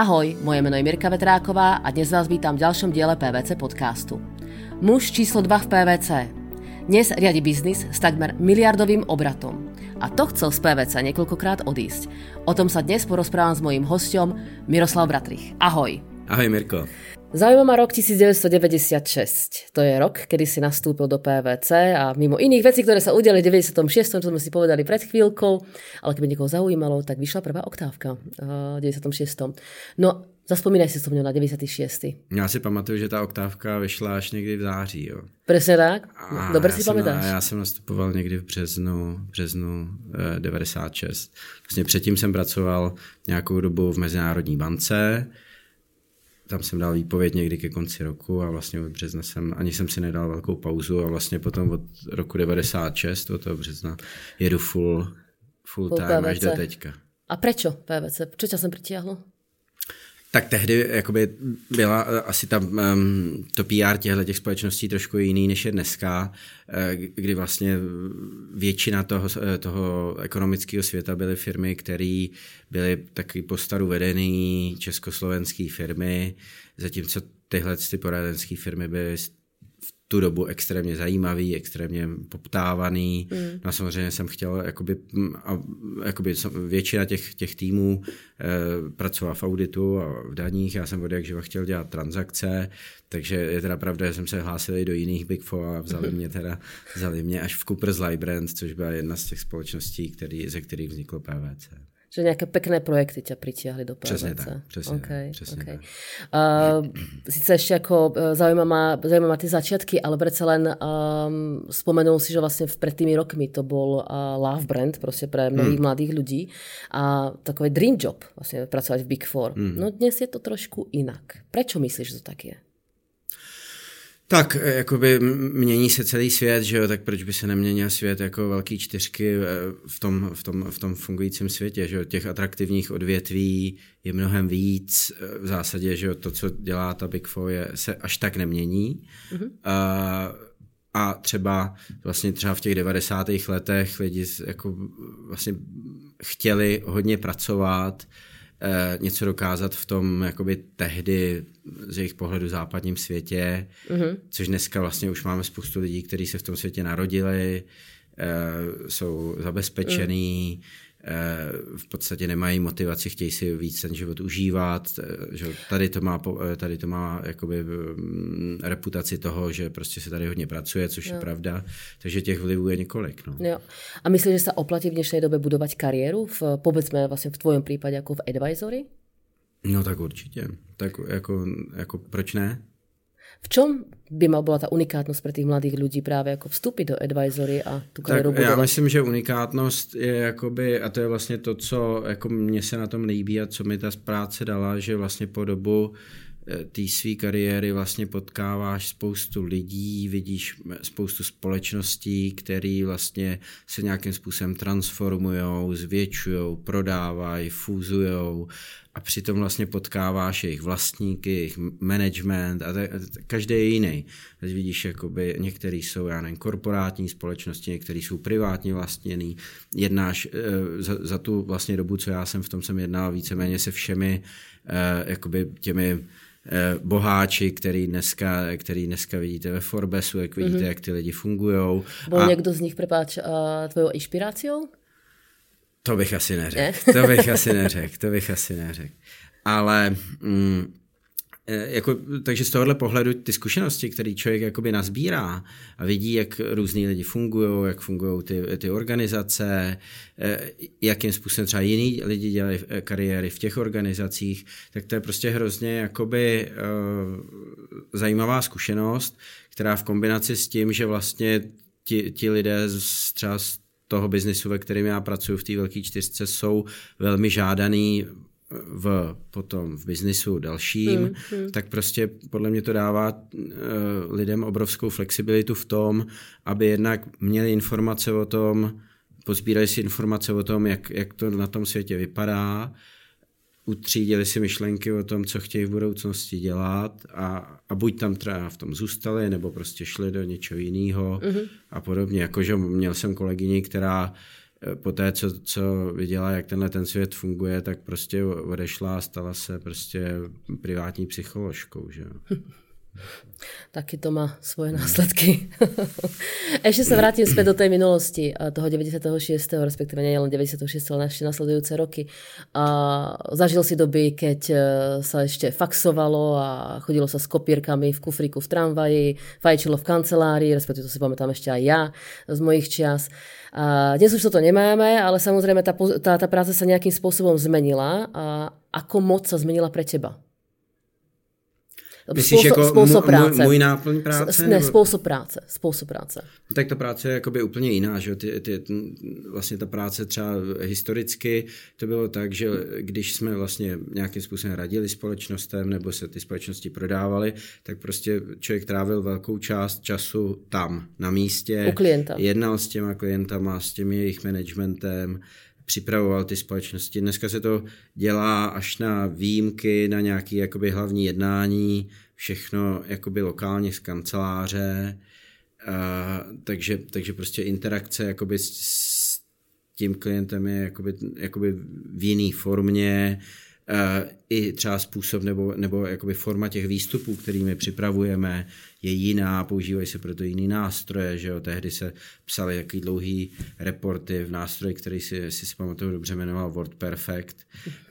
Ahoj, moje jméno je Mirka Vetráková a dnes vás vítám v ďalšom diele PVC podcastu. Muž číslo 2 v PVC. Dnes riadi biznis s takmer miliardovým obratom. A to chcel z PVC niekoľkokrát odísť. O tom sa dnes porozprávam s mojím hostom Miroslav Bratrich. Ahoj. Ahoj Mirko. Zaujíma ma rok 1996. To je rok, kedy si nastúpil do PVC a mimo iných vecí, ktoré sa udiali v 96., čo sme si povedali pred chvíľkou, ale keby niekoho zaujímalo, tak vyšla prvá oktávka v 96. No, zaspomínaj si so mnou na 96. Já si pamatuju, že ta oktávka vyšla až někdy v září. Jo. Presne tak? Dobre si pamätáš. Já jsem nastupoval někdy v březnu, březnu eh, 96. Vlastně předtím jsem pracoval nějakou dobu v Mezinárodní bance, tam jsem dal výpověď někdy ke konci roku a vlastně od března jsem, ani jsem si nedal velkou pauzu a vlastně potom od roku 96, od toho března, jedu full, full, full time PVC. až do teďka. A prečo PVC? Čo ťa sem pritiahlo? Tak tehdy jakoby byla eh, asi tam um, to PR těchto těch společností trošku jiný, než je dneska, eh, kdy vlastně většina toho, eh, toho ekonomického světa byly firmy, které byly taky po staru vedený československé firmy, zatímco tyhle ty poradenské firmy byly tu dobu extrémně zajímavý, extrémně poptávaný. Mm. No a samozřejmě jsem chtěl, jakoby, a, jakoby většina těch, těch týmů e, pracovala v auditu a v daních, já jsem od jak živa chtěl dělat transakce, takže je teda pravda, že jsem se hlásil i do jiných Big Four a vzali mm. mě teda, vzali mě až v Coopers Librand, což byla jedna z těch společností, který, ze kterých vzniklo PVC že nějaké pekné projekty tě přitiahli do PVC. Přesně tak, přesně okay, tak. Přesně okay. tak. Uh, sice ještě jako uh, zaujíma ma, zaujíma ma ty začiatky, ale přece len um, spomenul si, že vlastně před tými rokmi to byl uh, love brand prostě pro mnohých hmm. mladých lidí a takový dream job vlastně pracovat v Big Four. Hmm. No dnes je to trošku jinak. Proč myslíš, že to tak je? Tak, e, jakoby mění se celý svět, že jo, tak proč by se neměnil svět jako velký čtyřky e, v tom, v tom, v tom fungujícím světě, že jo, těch atraktivních odvětví je mnohem víc, e, v zásadě, že jo, to, co dělá ta Big Four, je, se až tak nemění. Mm-hmm. A, a třeba vlastně třeba v těch 90. letech lidi jako vlastně chtěli hodně pracovat, něco dokázat v tom jakoby tehdy z jejich pohledu západním světě, mm-hmm. což dneska vlastně už máme spoustu lidí, kteří se v tom světě narodili, uh, jsou zabezpečený, mm Eh, v podstatě nemají motivaci, chtějí si víc ten život užívat, eh, že tady to má, eh, tady to má jakoby mm, reputaci toho, že prostě se tady hodně pracuje, což jo. je pravda, takže těch vlivů je několik. No. Jo. A myslíš, že se oplatí v dnešní době budovat kariéru, v, povedzme vlastně v tvojom případě jako v advisory? No tak určitě. Tak jako, jako proč ne? V čom by mal bola tá unikátnosť pre tých mladých ľudí právě jako vstupy do advisory a tu kariéru budovat? Já myslím, že unikátnost je jakoby, a to je vlastně to, co jako mně se na tom líbí a co mi ta práce dala, že vlastně po dobu eh, té své kariéry vlastně potkáváš spoustu lidí, vidíš spoustu společností, které vlastně se nějakým způsobem transformují, zvětšují, prodávají, fúzují a přitom vlastně potkáváš jejich vlastníky, jejich management a, te, a každý je jiný. Teď vidíš, jakoby některý jsou, já nevím, korporátní společnosti, některý jsou privátně vlastněný. Jednáš e, za, za tu vlastně dobu, co já jsem v tom jsem jednal víceméně se všemi e, jakoby těmi eh, boháči, který dneska, který dneska vidíte ve Forbesu, jak vidíte, mm-hmm. jak ty lidi fungují. Byl a... někdo z nich, prepáč, tvojou inspirací? To bych asi neřekl. Ne? To bych asi neřekl. To bych asi neřekl. Ale mm, e, jako, takže z tohohle pohledu ty zkušenosti, které člověk jakoby nazbírá a vidí, jak různí lidi fungují, jak fungují ty, ty organizace, e, jakým způsobem třeba jiní lidi dělají e, kariéry v těch organizacích, tak to je prostě hrozně jakoby uh, zajímavá zkušenost, která v kombinaci s tím, že vlastně ti, ti lidé z, třeba z toho biznisu, ve kterém já pracuji v té velké čtyřce, jsou velmi žádaný v, potom v biznisu dalším, hmm, hmm. tak prostě podle mě to dává uh, lidem obrovskou flexibilitu v tom, aby jednak měli informace o tom, pozbírali si informace o tom, jak, jak to na tom světě vypadá, utřídili si myšlenky o tom, co chtějí v budoucnosti dělat a, a buď tam třeba v tom zůstali, nebo prostě šli do něčeho jiného mm-hmm. a podobně. Jakože měl jsem kolegyni, která po té, co, co viděla, jak tenhle ten svět funguje, tak prostě odešla a stala se prostě privátní psycholožkou. Že? Taky to má svoje následky. ešte sa vrátim späť do tej minulosti, toho 96. respektíve nie len 96, ale ešte nasledujúce roky. A zažil si doby, keď e, sa ešte faxovalo a chodilo sa s kopírkami v kufríku v tramvaji, fajčilo v kancelárii, respektíve to si pamätám ešte aj ja z mojich čias. A dnes už toto nemáme, ale samozrejme tá, tá, tá práca sa nejakým spôsobom zmenila. A ako moc sa zmenila pre teba? Myslíš jako způsob práce. Můj, můj náplň práce? Ne, nebo... způsob práce. Způsob práce. No, tak ta práce je jakoby úplně jiná, že ty, ty, vlastně ta práce třeba historicky to bylo tak, že když jsme vlastně nějakým způsobem radili společnostem nebo se ty společnosti prodávaly, tak prostě člověk trávil velkou část času tam, na místě. U klienta. Jednal s těma klientama, s těmi jejich managementem, připravoval ty společnosti. Dneska se to dělá až na výjimky, na nějaké jakoby hlavní jednání, všechno jakoby lokálně z kanceláře, uh, takže, takže prostě interakce jakoby s, s tím klientem je jakoby, jakoby v jiné formě, i třeba způsob nebo, nebo jakoby forma těch výstupů, kterými připravujeme, je jiná, používají se proto jiný nástroje, že jo, tehdy se psaly jaký dlouhý reporty v nástroji, který si, si, si pamatuju dobře jmenoval WordPerfect,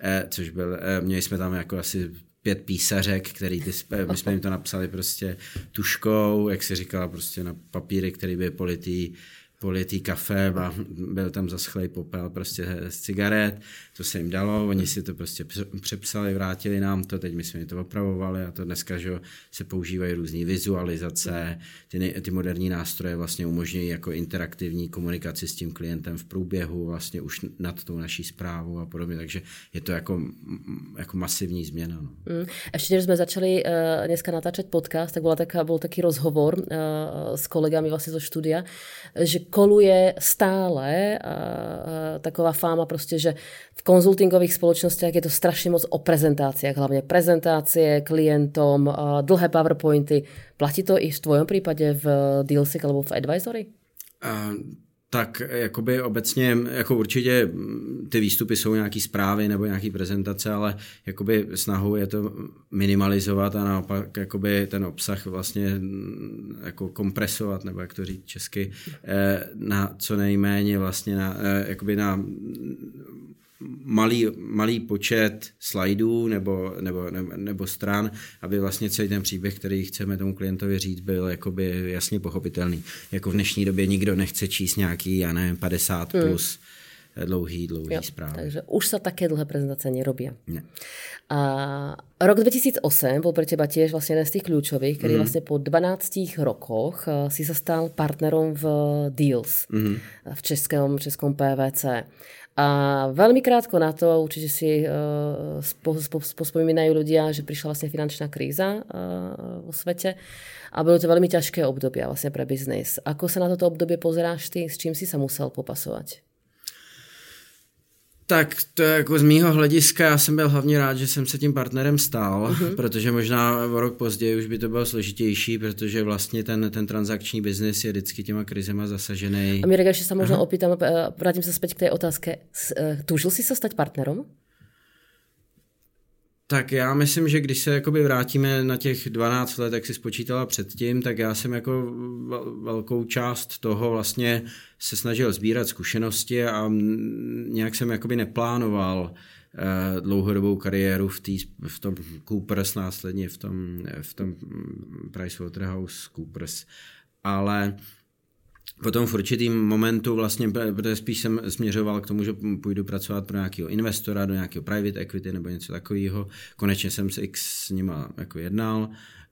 eh, což byl, eh, měli jsme tam jako asi pět písařek, který ty, my jsme jim to napsali prostě tuškou, jak si říkala, prostě na papíry, který by politý politý kafe a byl tam zaschlej popel prostě z cigaret, to se jim dalo, oni si to prostě přepsali, vrátili nám to, teď my jsme to opravovali a to dneska že se používají různé vizualizace, ty, ty moderní nástroje vlastně umožňují jako interaktivní komunikaci s tím klientem v průběhu vlastně už nad tou naší zprávou a podobně, takže je to jako, jako masivní změna. No. Mm. Ještě než jsme začali uh, dneska natáčet podcast, tak byla taká, byl taký rozhovor uh, s kolegami vlastně zo studia, že koluje stále a, a, taková fáma prostě, že v konzultingových spoločnostiach je to strašně moc o prezentáciách, hlavně prezentácie klientom, a dlhé powerpointy. Platí to i v tvojom případě v Dealsic alebo v Advisory? Uh, tak jakoby obecně, jako určitě ty výstupy jsou nějaký zprávy nebo nějaký prezentace, ale jakoby snahou je to minimalizovat a naopak jakoby ten obsah vlastně jako kompresovat, nebo jak to říct česky, eh, na co nejméně vlastně na, eh, jakoby na malý, malý počet slajdů nebo, nebo, nebo, nebo stran, aby vlastně celý ten příběh, který chceme tomu klientovi říct, byl jakoby jasně pochopitelný. Jako v dnešní době nikdo nechce číst nějaký, já nevím, 50 hmm. plus dlouhý, dlouhý jo, zprávy. Takže už se také dlhé prezentace nerobí. Ne. A rok 2008 byl pro těba těž vlastně jeden z těch klíčových, který mm. vlastně po 12 rokoch eh, si se stal partnerom v Deals mm. v českém, českém PVC. A veľmi krátko na to, určite si uh, pospomínajú ľudia, že prišla vlastne finančná kríza uh, vo svete a bylo to veľmi ťažké obdobie vlastne pre biznis. Ako sa na toto obdobie pozeráš ty? S čím si sa musel popasovať? Tak to je jako z mýho hlediska, já jsem byl hlavně rád, že jsem se tím partnerem stál, uh-huh. protože možná o rok později už by to bylo složitější, protože vlastně ten, ten transakční biznis je vždycky těma krizema zasažený. A Mirek, ještě se možná opýtám, eh, vrátím se zpět k té otázce. Eh, Tužil jsi se stať partnerom? Tak já myslím, že když se jakoby vrátíme na těch 12 let, jak si spočítala předtím, tak já jsem jako velkou část toho vlastně se snažil sbírat zkušenosti a nějak jsem jakoby neplánoval eh, dlouhodobou kariéru v, tý, v tom Coopers, následně v tom, v tom Pricewaterhouse Coopers. Ale Potom v určitým momentu vlastně, protože spíš jsem směřoval k tomu, že půjdu pracovat pro nějakého investora, do nějakého private equity nebo něco takového. Konečně jsem se x s nima jako jednal.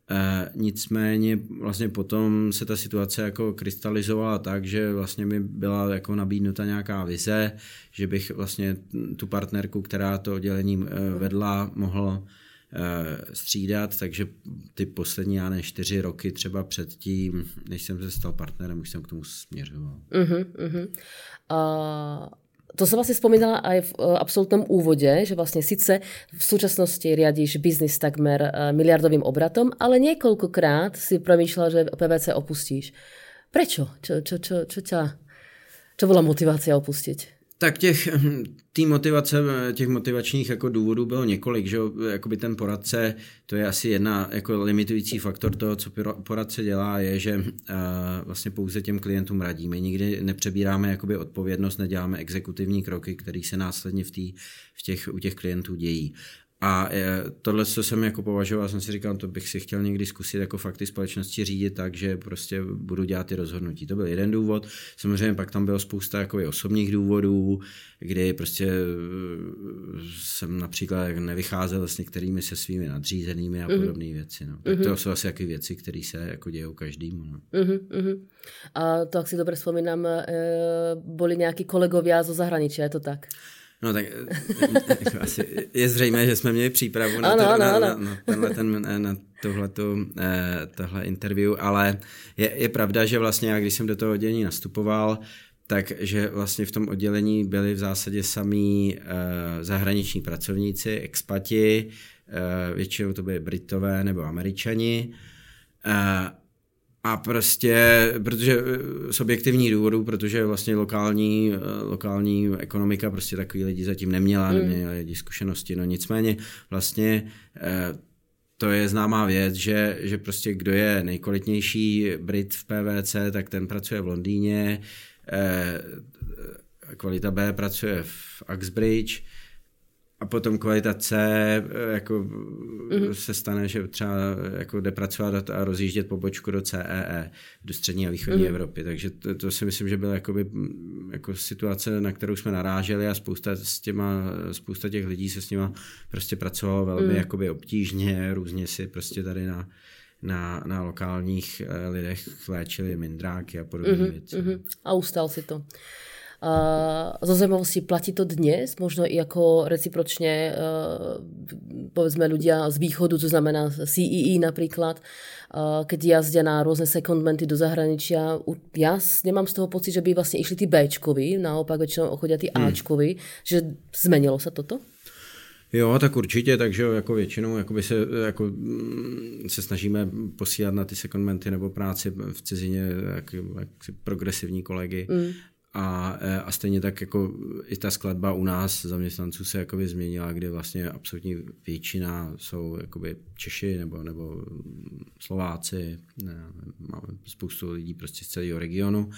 E, nicméně vlastně potom se ta situace jako krystalizovala tak, že vlastně mi byla jako nabídnuta nějaká vize, že bych vlastně tu partnerku, která to oddělení e, vedla, mohl Eh, střídat, takže ty poslední, já ne, čtyři roky třeba předtím, než jsem se stal partnerem, už jsem k tomu směřoval. Uh-huh, uh-huh. Uh... To som vlastne spomínala aj v eh, absolútnom úvode, že vlastne sice v súčasnosti riadíš biznis takmer eh, miliardovým obratom, ale niekoľkokrát si premýšľala, že PVC opustíš. Prečo? Čo, čo, čo, čo, ťa, čo bola motivácia opustiť? Tak těch, tý motivace, těch motivačních jako důvodů bylo několik, že jakoby ten poradce, to je asi jedna jako limitující faktor toho, co poradce dělá, je, že uh, vlastně pouze těm klientům radíme. Nikdy nepřebíráme jakoby odpovědnost, neděláme exekutivní kroky, které se následně v, tý, v těch, u těch klientů dějí. A e, tohle, co jsem jako považoval, jsem si říkal, to bych si chtěl někdy zkusit jako fakty společnosti řídit tak, že prostě budu dělat ty rozhodnutí. To byl jeden důvod. Samozřejmě pak tam bylo spousta jako osobních důvodů, kdy prostě e, jsem například nevycházel s některými se svými nadřízenými a mm-hmm. podobné věci. No. Tak mm-hmm. to jsou asi jaké věci, které se jako dějou každému. No. Mm-hmm. A to, jak si dobře vzpomínám, e, byli nějaký kolegovia zo zahraničí, je to tak? No tak jako asi je zřejmé, že jsme měli přípravu na, ano, to, ano, na, ano. na, na, tenhle, ten, na tohletu, eh, tohle interview, ale je, je pravda, že vlastně já, když jsem do toho oddělení nastupoval, takže vlastně v tom oddělení byli v zásadě samí eh, zahraniční pracovníci, expati, eh, většinou to byli Britové nebo Američani. Eh, a prostě, protože eh, z objektivních důvodů, protože vlastně lokální, eh, lokální ekonomika prostě takový lidi zatím neměla, mm. neměla lidi zkušenosti, no nicméně vlastně eh, to je známá věc, že, že prostě kdo je nejkvalitnější Brit v PVC, tak ten pracuje v Londýně, kvalita B pracuje v Uxbridge, a potom kvalita C eh, jako mm-hmm. se stane, že třeba jako jde pracovat a rozjíždět pobočku do CEE, e, do střední a východní mm-hmm. Evropy. Takže to, to, si myslím, že byla jakoby, jako situace, na kterou jsme naráželi a spousta, s těma, spousta těch lidí se s nima prostě pracovalo velmi mm. jakoby obtížně, různě si prostě tady na na, na lokálních eh, lidech léčili mindráky a podobné mm-hmm, věci. Mm-hmm. A ustal si to zo zaujímavosti platí to dnes, možno i ako recipročne povedzme ľudia z východu, to znamená CEE e napríklad, keď jazdia na rôzne secondmenty do zahraničia. Ja nemám z toho pocit, že by vlastne išli tí Bčkovi, naopak väčšinou chodia tí hmm. Ačkovi, že zmenilo sa toto? Jo, tak určitě, takže jako většinou jakoby se, jako, mm, se snažíme posílat na ty secondmenty nebo práci v cizině jak, jak progresivní kolegy. Mm. A, e, a stejně tak jako i ta skladba u nás zaměstnanců se jakoby změnila, kdy vlastně absolutní většina jsou jakoby Češi nebo, nebo Slováci, ne, máme spoustu lidí prostě z celého regionu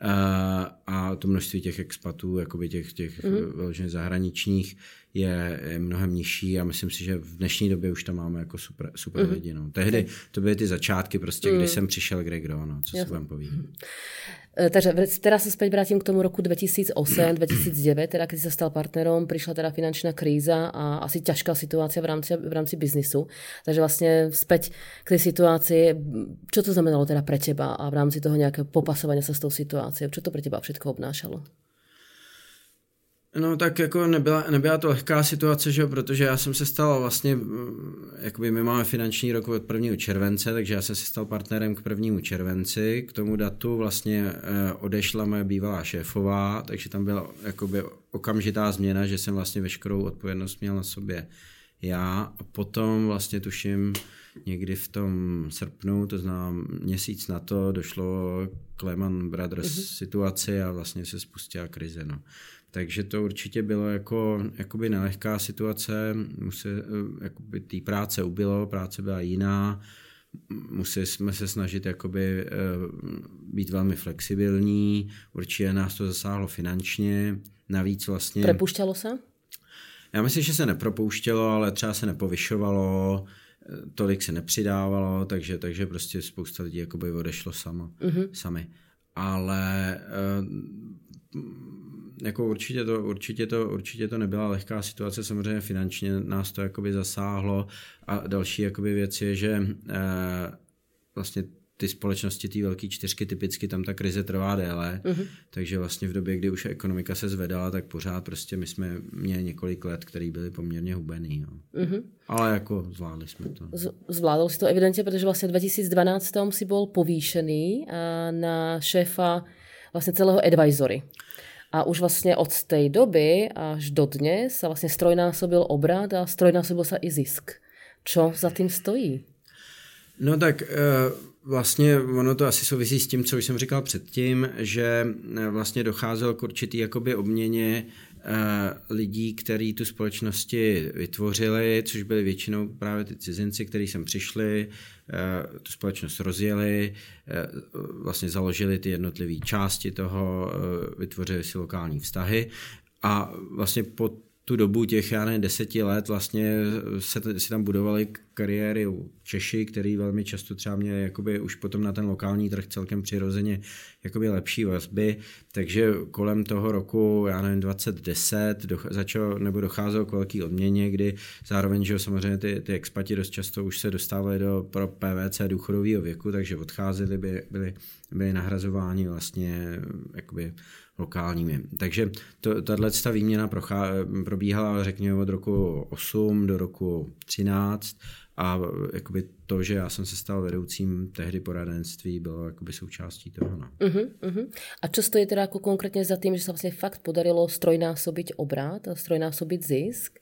a, e, a to množství těch expatů, jakoby těch, těch mm-hmm. vyloženě zahraničních je, je mnohem nižší a myslím si, že v dnešní době už tam máme jako super, super mm-hmm. lidi. No. Tehdy to byly ty začátky prostě, mm. kdy jsem přišel k Regro, no, co Jasne. si budem povídat. E, takže teraz sa späť vrátim k tomu roku 2008-2009, teda keď sa stal partnerom, prišla teda finančná kríza a asi ťažká situácia v rámci, v rámci biznisu. Takže vlastne späť k tej situácii, čo to znamenalo teda pre teba a v rámci toho nejakého popasovania sa s tou situáciou? Čo to pre teba všetko obnášalo? No tak jako nebyla, nebyla to lehká situace, že? protože já jsem se stal vlastně, jakoby my máme finanční rok od 1. července, takže já jsem se stal partnerem k 1. červenci, k tomu datu vlastně eh, odešla moje bývalá šéfová, takže tam byla jakoby okamžitá změna, že jsem vlastně veškerou odpovědnost měl na sobě já a potom vlastně tuším někdy v tom srpnu, to znamená měsíc na to, došlo k Lehman Brothers mm-hmm. situaci a vlastně se spustila krize. No. Takže to určitě bylo jako jakoby nelehká situace, museli, jakoby té práce ubylo, práce byla jiná, museli jsme se snažit jakoby eh, být velmi flexibilní, určitě nás to zasáhlo finančně, navíc vlastně... Prepuštělo se? Já myslím, že se nepropouštělo, ale třeba se nepovyšovalo, eh, tolik se nepřidávalo, takže, takže prostě spousta lidí jakoby odešlo sama, mm-hmm. sami. Ale uh, jako určitě to, určitě, to, určitě to nebyla lehká situace, samozřejmě finančně nás to jakoby zasáhlo a další jakoby věc je, že eh, vlastně ty společnosti, ty velké čtyřky, typicky tam ta krize trvá déle, uh-huh. takže vlastně v době, kdy už ekonomika se zvedala, tak pořád prostě my jsme měli několik let, který byly poměrně hubený. No. Uh-huh. Ale jako zvládli jsme to. Z- zvládl si to evidentně, protože vlastně v 2012 si byl povýšený na šéfa vlastně celého advisory. A už vlastně od té doby až do dnes sa vlastně strojnásobil obrad a strojnásobil sa i zisk. Čo za tým stojí? No tak vlastně ono to asi souvisí s tím, co jsem říkal předtím, že vlastně docházelo k určitý jakoby obměně lidí, kteří tu společnosti vytvořili, což byli většinou právě ty cizinci, kteří sem přišli, tu společnost rozjeli, vlastně založili ty jednotlivé části toho, vytvořili si lokální vztahy. A vlastně po tu dobu těch, já nevím, deseti let vlastně se si tam budovali kariéry u Češi, který velmi často třeba měli jakoby už potom na ten lokální trh celkem přirozeně jakoby lepší vazby, takže kolem toho roku, já nevím, 2010 doch, začalo, nebo docházelo k velký odměně, kdy zároveň, že samozřejmě ty, ty expati dost často už se dostávali do pro PVC důchodového věku, takže odcházeli, by, byli, byli nahrazováni vlastně jakoby lokálními. Takže tahle výměna prochá, probíhala, řekněme, od roku 8 do roku 13 a jakoby to, že já jsem se stal vedoucím tehdy poradenství, bylo jakoby součástí toho. No. Uh-huh, uh-huh. A čo stojí teda jako konkrétně za tím, že se vlastně fakt podarilo strojnásobit obrat a strojnásobit zisk?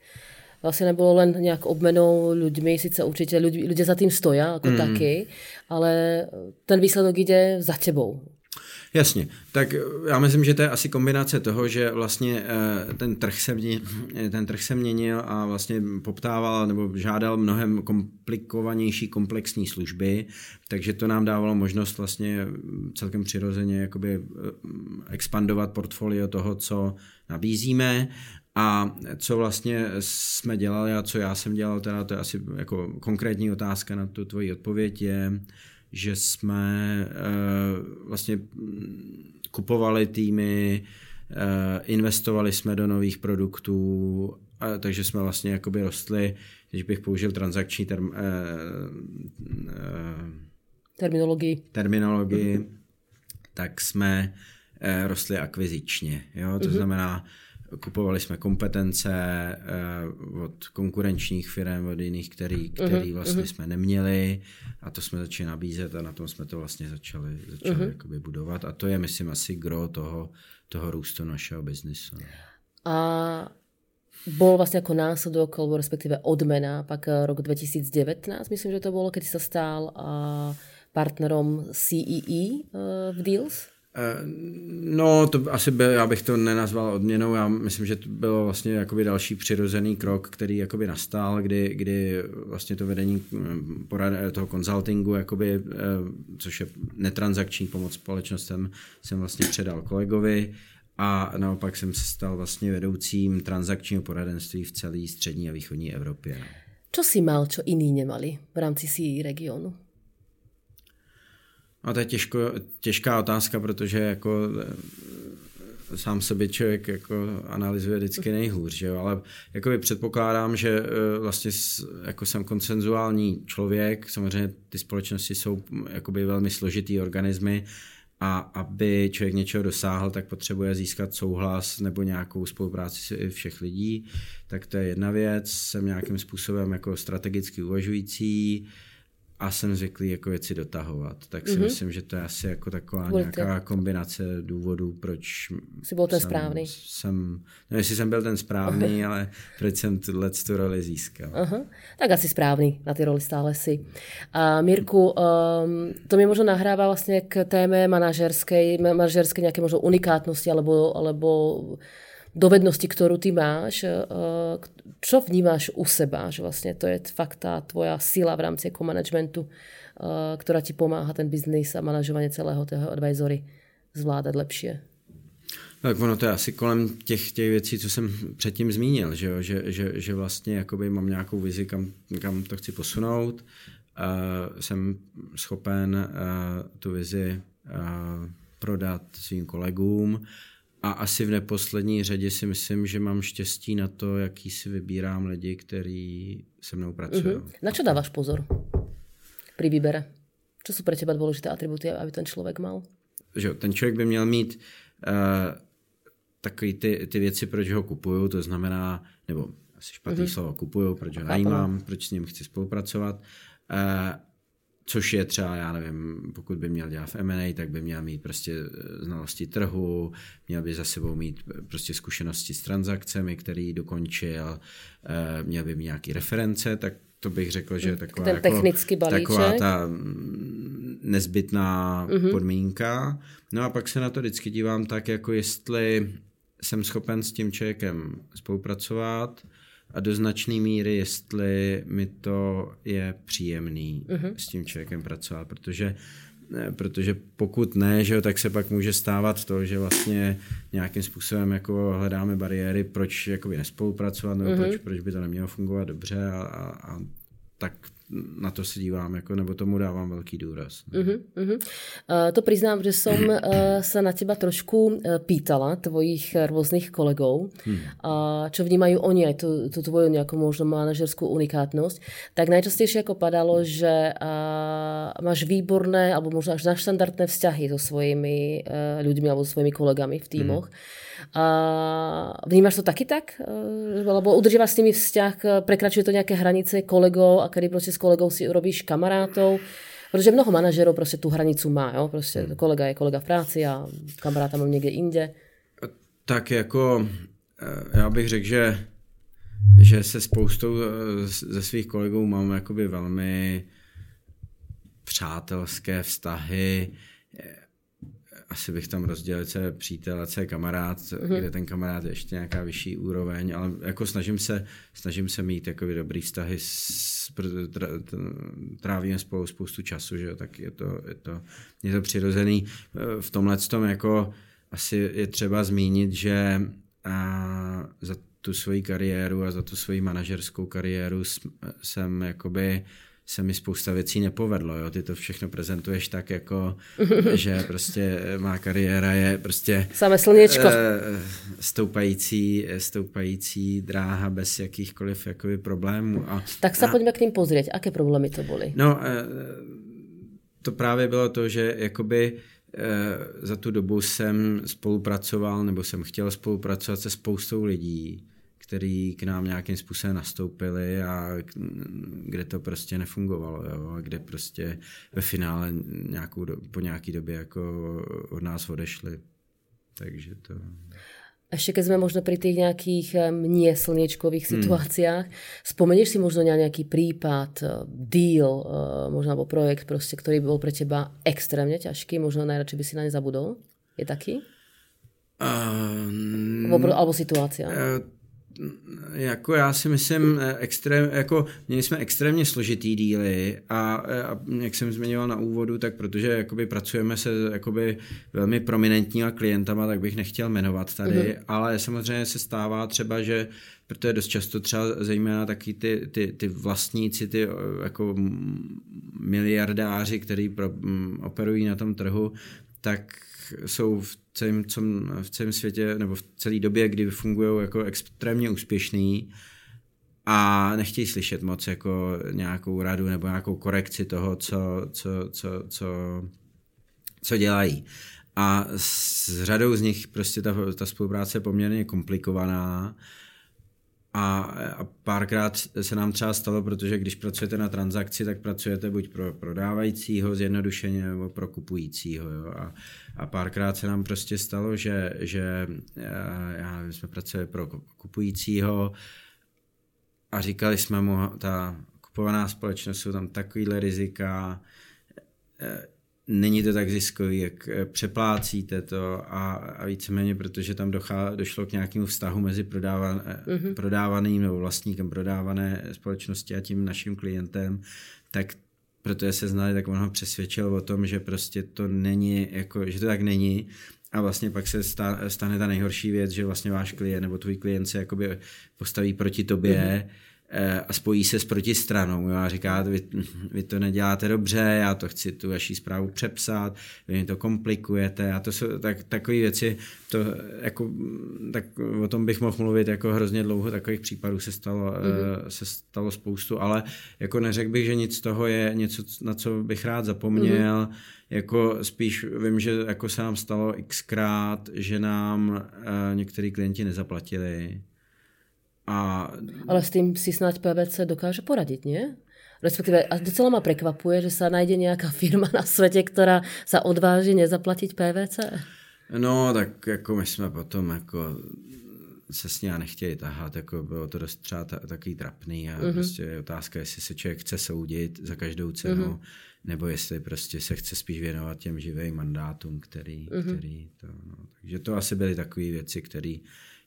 Vlastně nebylo len nějak obmenou ľuďmi, sice určitě ľudí, ľudia za tým stoja, jako mm. taky, ale ten výsledok jde za tebou. Jasně, tak já myslím, že to je asi kombinace toho, že vlastně eh, ten trh se, mě, ten trh se měnil a vlastně poptával nebo žádal mnohem komplikovanější komplexní služby, takže to nám dávalo možnost vlastně celkem přirozeně jakoby eh, expandovat portfolio toho, co nabízíme a co vlastně jsme dělali a co já jsem dělal, teda to je asi jako konkrétní otázka na tu tvoji odpověď je, že jsme uh, vlastně kupovali týmy, uh, investovali jsme do nových produktů, takže jsme vlastně jakoby rostli, když bych použil transakční term, uh, terminologii, terminologii tak jsme rostli akvizičně. Jo? To uh-huh. znamená, Kupovali jsme kompetence uh, od konkurenčních firm, od jiných, který, mhm, který vlastně uh-huh. jsme neměli a to jsme začali nabízet a na tom jsme to vlastně začali, začali jakoby budovat a to je, myslím, asi gro toho, toho růstu našeho biznisu. No. A bol vlastně jako následok, alebo respektive odmena, pak eh, rok 2019, myslím, že to bylo, keď se stal uh, partnerom CEE uh, v Deals? Eh, no, to asi by, já bych to nenazval odměnou, já myslím, že to bylo vlastně jakoby další přirozený krok, který jakoby nastal, kdy, kdy vlastně to vedení hm, porad, toho konzultingu, jakoby, eh, což je netransakční pomoc společnostem, jsem vlastně předal kolegovi a naopak jsem se stal vlastně vedoucím transakčního poradenství v celé střední a východní Evropě. Co si mal, co jiní nemali v rámci CI regionu? A to je těžko, těžká otázka, protože jako eh, sám sebe člověk jako analyzuje vždycky nejhůř, že jo? ale jakoby předpokládám, že eh, vlastně jako jsem konsenzuální člověk, samozřejmě ty společnosti jsou jakoby velmi složitý organismy a aby člověk něčeho dosáhl, tak potřebuje získat souhlas nebo nějakou spolupráci všech lidí, tak to je jedna věc, jsem nějakým způsobem jako strategicky uvažující, a jsem zvyklý jako věci dotahovat. Tak si mm-hmm. myslím, že to je asi jako taková Budete. nějaká kombinace důvodů, proč Jsi byl ten jsem, správný. Jsem, no jestli jsem byl ten správný, ale proč jsem tuhle tu roli získal. Aha. Tak asi správný, na ty roli stále si. A Mirku, um, to mi možno nahrává vlastně k téme manažerské, manažerské nějaké možno unikátnosti alebo, alebo dovednosti, ktorú ty máš, eh, čo vnímáš u seba, že vlastne to je fakt tá tvoja sila v rámci jako managementu, eh, ktorá ti pomáha ten biznis a manažovanie celého toho advisory zvládat lepšie? Tak ono to je asi kolem těch, těch věcí, co jsem předtím zmínil, že, jo? že, že, že vlastně jakoby mám nějakou vizi, kam, kam to chci posunout. Uh, jsem schopen uh, tu vizi uh, prodat svým kolegům a asi v neposlední řadě si myslím, že mám štěstí na to, jaký si vybírám lidi, kteří se mnou pracují. Mm-hmm. Na čo dáváš pozor při výbere? Co jsou pro teba důležité atributy, aby ten člověk mal? Že ten člověk by měl mít uh, takový ty, ty věci, proč ho kupuju, to znamená, nebo asi špatný mm-hmm. slovo, kupuju, proč ho najímám, proč s ním chci spolupracovat. Uh, což je třeba, já nevím, pokud by měl dělat v M&A, tak by měl mít prostě eh, znalosti trhu, měl by za sebou mít eh, prostě zkušenosti s transakcemi, který dokončil, eh, měl by mít nějaký reference, tak to bych řekl, že je taková, Ten jako, technický balíček. taková ta mm, nezbytná mm-hmm. podmínka. No a pak se na to vždycky dívám tak, jako jestli jsem schopen s tím člověkem spolupracovat a do značné míry, jestli mi to je příjemný mm-hmm. s tím člověkem pracovat, protože protože pokud ne, že jo, tak se pak může stávat to, že vlastně nějakým způsobem jako hledáme bariéry, proč jakoby nespolupracovat, nebo mm-hmm. proč, proč by to nemělo fungovat dobře a, a, a tak na to se dívám, jako, nebo tomu dávám velký důraz. Uh-huh, uh-huh. Uh, to přiznám, že jsem uh, se na těba trošku uh, pýtala tvojich různých kolegů, hmm. uh, čo vnímají oni aj tu, tu tvoju nějakou možno manažerskou unikátnost, tak najčastěji jako padalo, že uh, máš výborné, alebo možná až naštandardné vzťahy so svojimi uh, ľuďmi alebo so svojimi kolegami v týmoch. Hmm. A vnímáš to taky tak? Lebo udržíváš s nimi vzťah, prekračuje to nějaké hranice kolegov a kdy prostě s kolegou si urobíš kamarátov? Protože mnoho manažerů prostě tu hranicu má, jo? Prostě hmm. kolega je kolega v práci a kamaráta mám někde jinde. Tak jako eh, já bych řekl, že, že se spoustou eh, ze svých kolegů mám jakoby velmi přátelské vztahy asi bych tam rozdělil, co je přítel a co je kamarád, mm-hmm. kde ten kamarád je ještě nějaká vyšší úroveň, ale jako snažím se, snažím se mít takový dobrý vztahy, s, trávíme spolu spoustu času, že jo, tak je to, je to, je to přirozený. V tomhle tom jako asi je třeba zmínit, že a za tu svoji kariéru a za tu svoji manažerskou kariéru jsem jakoby se mi spousta věcí nepovedlo. Jo? Ty to všechno prezentuješ tak, jako, že prostě má kariéra je prostě Samé slněčko. Uh, stoupající, stoupající dráha bez jakýchkoliv jakoby, problémů. A, tak se a, pojďme k ním pozrieť. Aké problémy to byly? No, uh, to právě bylo to, že jakoby za tu dobu jsem spolupracoval, nebo jsem chtěl spolupracovat se spoustou lidí, který k nám nějakým způsobem nastoupili a kde to prostě nefungovalo, jo? a kde prostě ve finále nějakou do, po nějaký době jako od nás odešli. Takže to... Ještě keď jsme možno pri tých nějakých nie slniečkových hmm. situáciách, spomenieš si možno na nějaký případ, eh, deal, eh, možno alebo projekt, prostě, který byl pro teba extrémně těžký, možno najradšej by si na ně zabudol? Je taky? Uh, alebo, alebo situácia? Uh, jako já si myslím, eh, extrém, jako měli jsme extrémně složitý díly a, a jak jsem zmiňoval na úvodu, tak protože jakoby pracujeme se jakoby velmi prominentníma klientama, tak bych nechtěl jmenovat tady, mm-hmm. ale samozřejmě se stává třeba, že protože dost často třeba zejména taky ty, ty, ty vlastníci, ty eh, jako miliardáři, kteří pro, m, operují na tom trhu, tak jsou v celém, co, v celém světě nebo v celé době, kdy fungují jako extrémně úspěšný a nechtějí slyšet moc jako nějakou radu nebo nějakou korekci toho, co, co, co, co, co dělají. A s řadou z nich prostě ta, ta spolupráce je poměrně komplikovaná a, a párkrát se nám třeba stalo, protože když pracujete na transakci, tak pracujete buď pro prodávajícího zjednodušeně nebo pro kupujícího. Jo? A, a párkrát se nám prostě stalo, že, že eh, já, jsme pracovali pro kupujícího a říkali jsme mu, ta kupovaná společnost jsou tam takovýhle rizika, eh, není to tak ziskový, jak eh, přeplácíte to a, a víceméně, protože tam dochá, došlo k nějakému vztahu mezi prodávan, mm-hmm. prodávaným nebo vlastníkem prodávané společnosti a tím naším klientem, tak protože se znali, tak on ho přesvědčil o tom, že prostě to není, jako, že to tak není a vlastně pak se stane ta nejhorší věc, že vlastně váš klient nebo tvůj klient se jakoby postaví proti tobě mm-hmm Eh, a spojí se s protistranou jo, a říká, vy, vy to neděláte dobře, já to chci tu vaši zprávu přepsat, vy mi to komplikujete a to jsou tak, takové věci, to jako, tak o tom bych mohl mluvit jako hrozně dlouho, takových případů se stalo, mm-hmm. se stalo spoustu, ale jako neřekl bych, že nic z toho je něco, na co bych rád zapomněl, mm-hmm. jako spíš vím, že jako se nám stalo xkrát, že nám uh, některý klienti nezaplatili, a... Ale s tým si snad PVC dokáže poradit, nie? Respektíve, a docela ma prekvapuje, že sa nájde nejaká firma na svete, ktorá sa odváži nezaplatiť PVC. No, tak jako my jsme potom jako se s ní nechtěli tahat, jako bylo to dost třeba ta, takový trapný a mm-hmm. prostě je otázka, jestli se člověk chce soudit za každou cenu, mm-hmm. nebo jestli prostě se chce spíš věnovat těm živým mandátům, který, mm-hmm. který to, no. takže to asi byly takové věci, které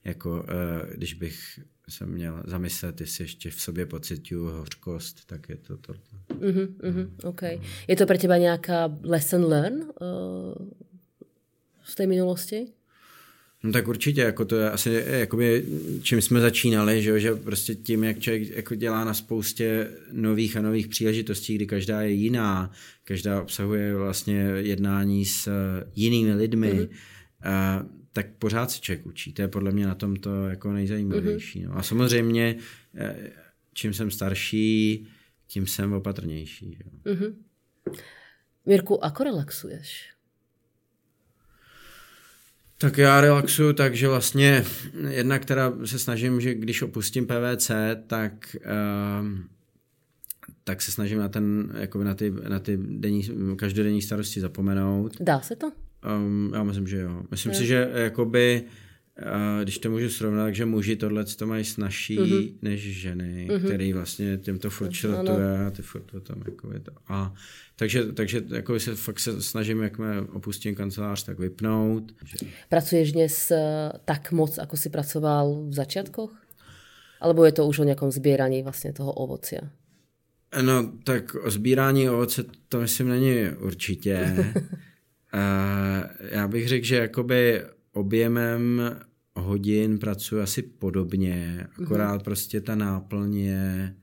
jako, uh, když bych se měl zamyslet, jestli ještě v sobě pocituju hořkost, tak je to to. Mm-hmm, mm-hmm, okay. Je to pro teba nějaká lesson learn uh, z té minulosti? No tak určitě, jako to je asi jakoby, čím jsme začínali, že, že prostě tím, jak člověk jako dělá na spoustě nových a nových příležitostí, kdy každá je jiná, každá obsahuje vlastně jednání s jinými lidmi, mm-hmm. a, tak pořád se člověk učí. To je podle mě na tom to jako nejzajímavější. Mm-hmm. No. A samozřejmě, eh, čím jsem starší, tím jsem opatrnější. Že? Mm-hmm. Mirku, ako relaxuješ? Tak já relaxuju tak, že vlastně jedna, která se snažím, že když opustím PVC, tak uh, tak se snažím na ten, jako na ty, na ty denní, každodenní starosti zapomenout. Dá se to? Um, já myslím, že jo. Myslím je. si, že jakoby když to můžu srovnat, takže muži tohle to mají snažší mm-hmm. než ženy, mm-hmm. který vlastně těm to furt črtuje a ty furt to tam jako to. A takže, takže jako se fakt se snažím, jak mě opustím kancelář, tak vypnout. Pracuješ dnes eh, tak moc, jako si pracoval v začátkoch? Alebo je to už o nějakom sbíraní vlastně toho ovoce? No, tak o sbírání ovoce to myslím není určitě. já bych řekl, že jakoby objemem hodin pracuji asi podobně, akorát mm-hmm. prostě ta náplně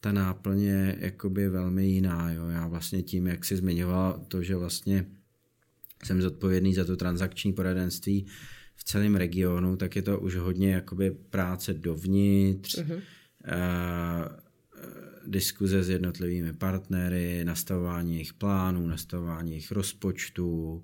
ta náplně jakoby velmi jiná. Jo. Já vlastně tím, jak si zmiňoval to, že vlastně jsem zodpovědný za to transakční poradenství v celém regionu, tak je to už hodně jakoby práce dovnitř, mm-hmm. uh, diskuze s jednotlivými partnery, nastavování jejich plánů, nastavování jejich rozpočtů,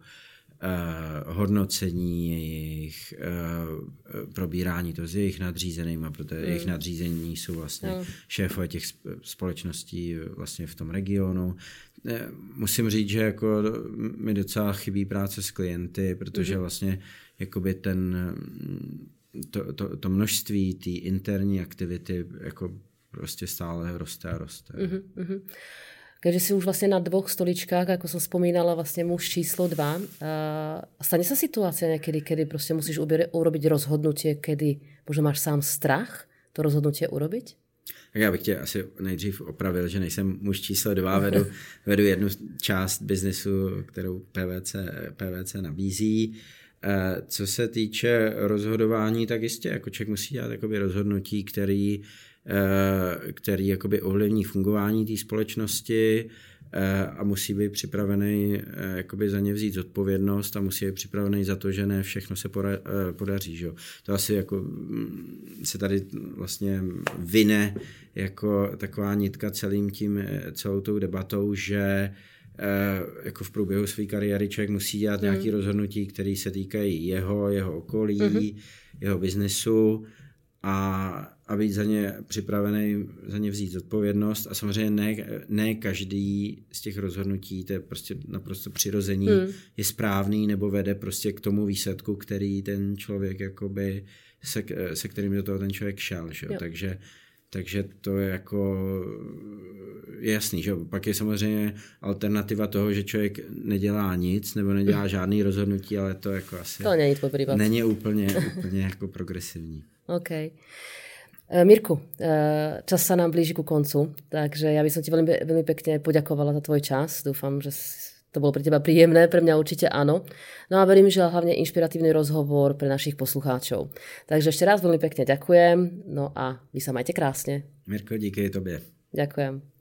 hodnocení jejich, uh, probírání to s jejich nadřízenými, protože mm. jejich nadřízení jsou vlastně no. šéfové těch společností vlastně v tom regionu. Musím říct, že jako mi docela chybí práce s klienty, protože mm. vlastně jakoby ten to, to, to množství té interní aktivity jako prostě stále roste a roste. Mm-hmm. Keďže si už vlastně na dvou stoličkách, jako jsem spomínala, vlastně muž číslo dva, uh, stane se situace někdy, kdy prostě musíš urobiť rozhodnutie, kdy možná máš sám strach to rozhodnutie urobiť? Tak já bych tě asi nejdřív opravil, že nejsem muž číslo dva, vedu, vedu jednu část biznesu, kterou PVC, PVC nabízí. Eh, co se týče rozhodování, tak jistě, jako člověk musí dělat rozhodnutí, který Eh, který jakoby ovlivní fungování té společnosti eh, a musí být připravený eh, jakoby za ně vzít zodpovědnost a musí být připravený za to, že ne všechno se podaří. Že? To asi jako mm, se tady vlastně vyne jako taková nitka celým tím, celou tou debatou, že jako v průběhu své kariéry člověk musí dělat mm. nějaké rozhodnutí, které se týkají jeho, jeho okolí, mm-hmm. jeho biznesu a a být za ně připravený, za ně vzít zodpovědnost a samozřejmě ne, ne každý z těch rozhodnutí, to je prostě naprosto přirození, hmm. je správný nebo vede prostě k tomu výsledku, který ten člověk jakoby, se, se kterým do toho ten člověk šel, že? Takže, takže to je jako je jasný, že pak je samozřejmě alternativa toho, že člověk nedělá nic nebo nedělá žádný rozhodnutí, ale to jako asi to není, není úplně, úplně jako progresivní. Okay. Eh, Mirku, eh, čas sa nám blíži ku koncu, takže ja by som ti veľmi, veľmi pekne poďakovala za tvoj čas. Dúfam, že to bolo pre teba príjemné, pre mňa určite áno. No a verím, že hlavne inšpiratívny rozhovor pre našich poslucháčov. Takže ešte raz veľmi pekne ďakujem, no a vy sa majte krásne. Mirko, díky tobě. Ďakujem.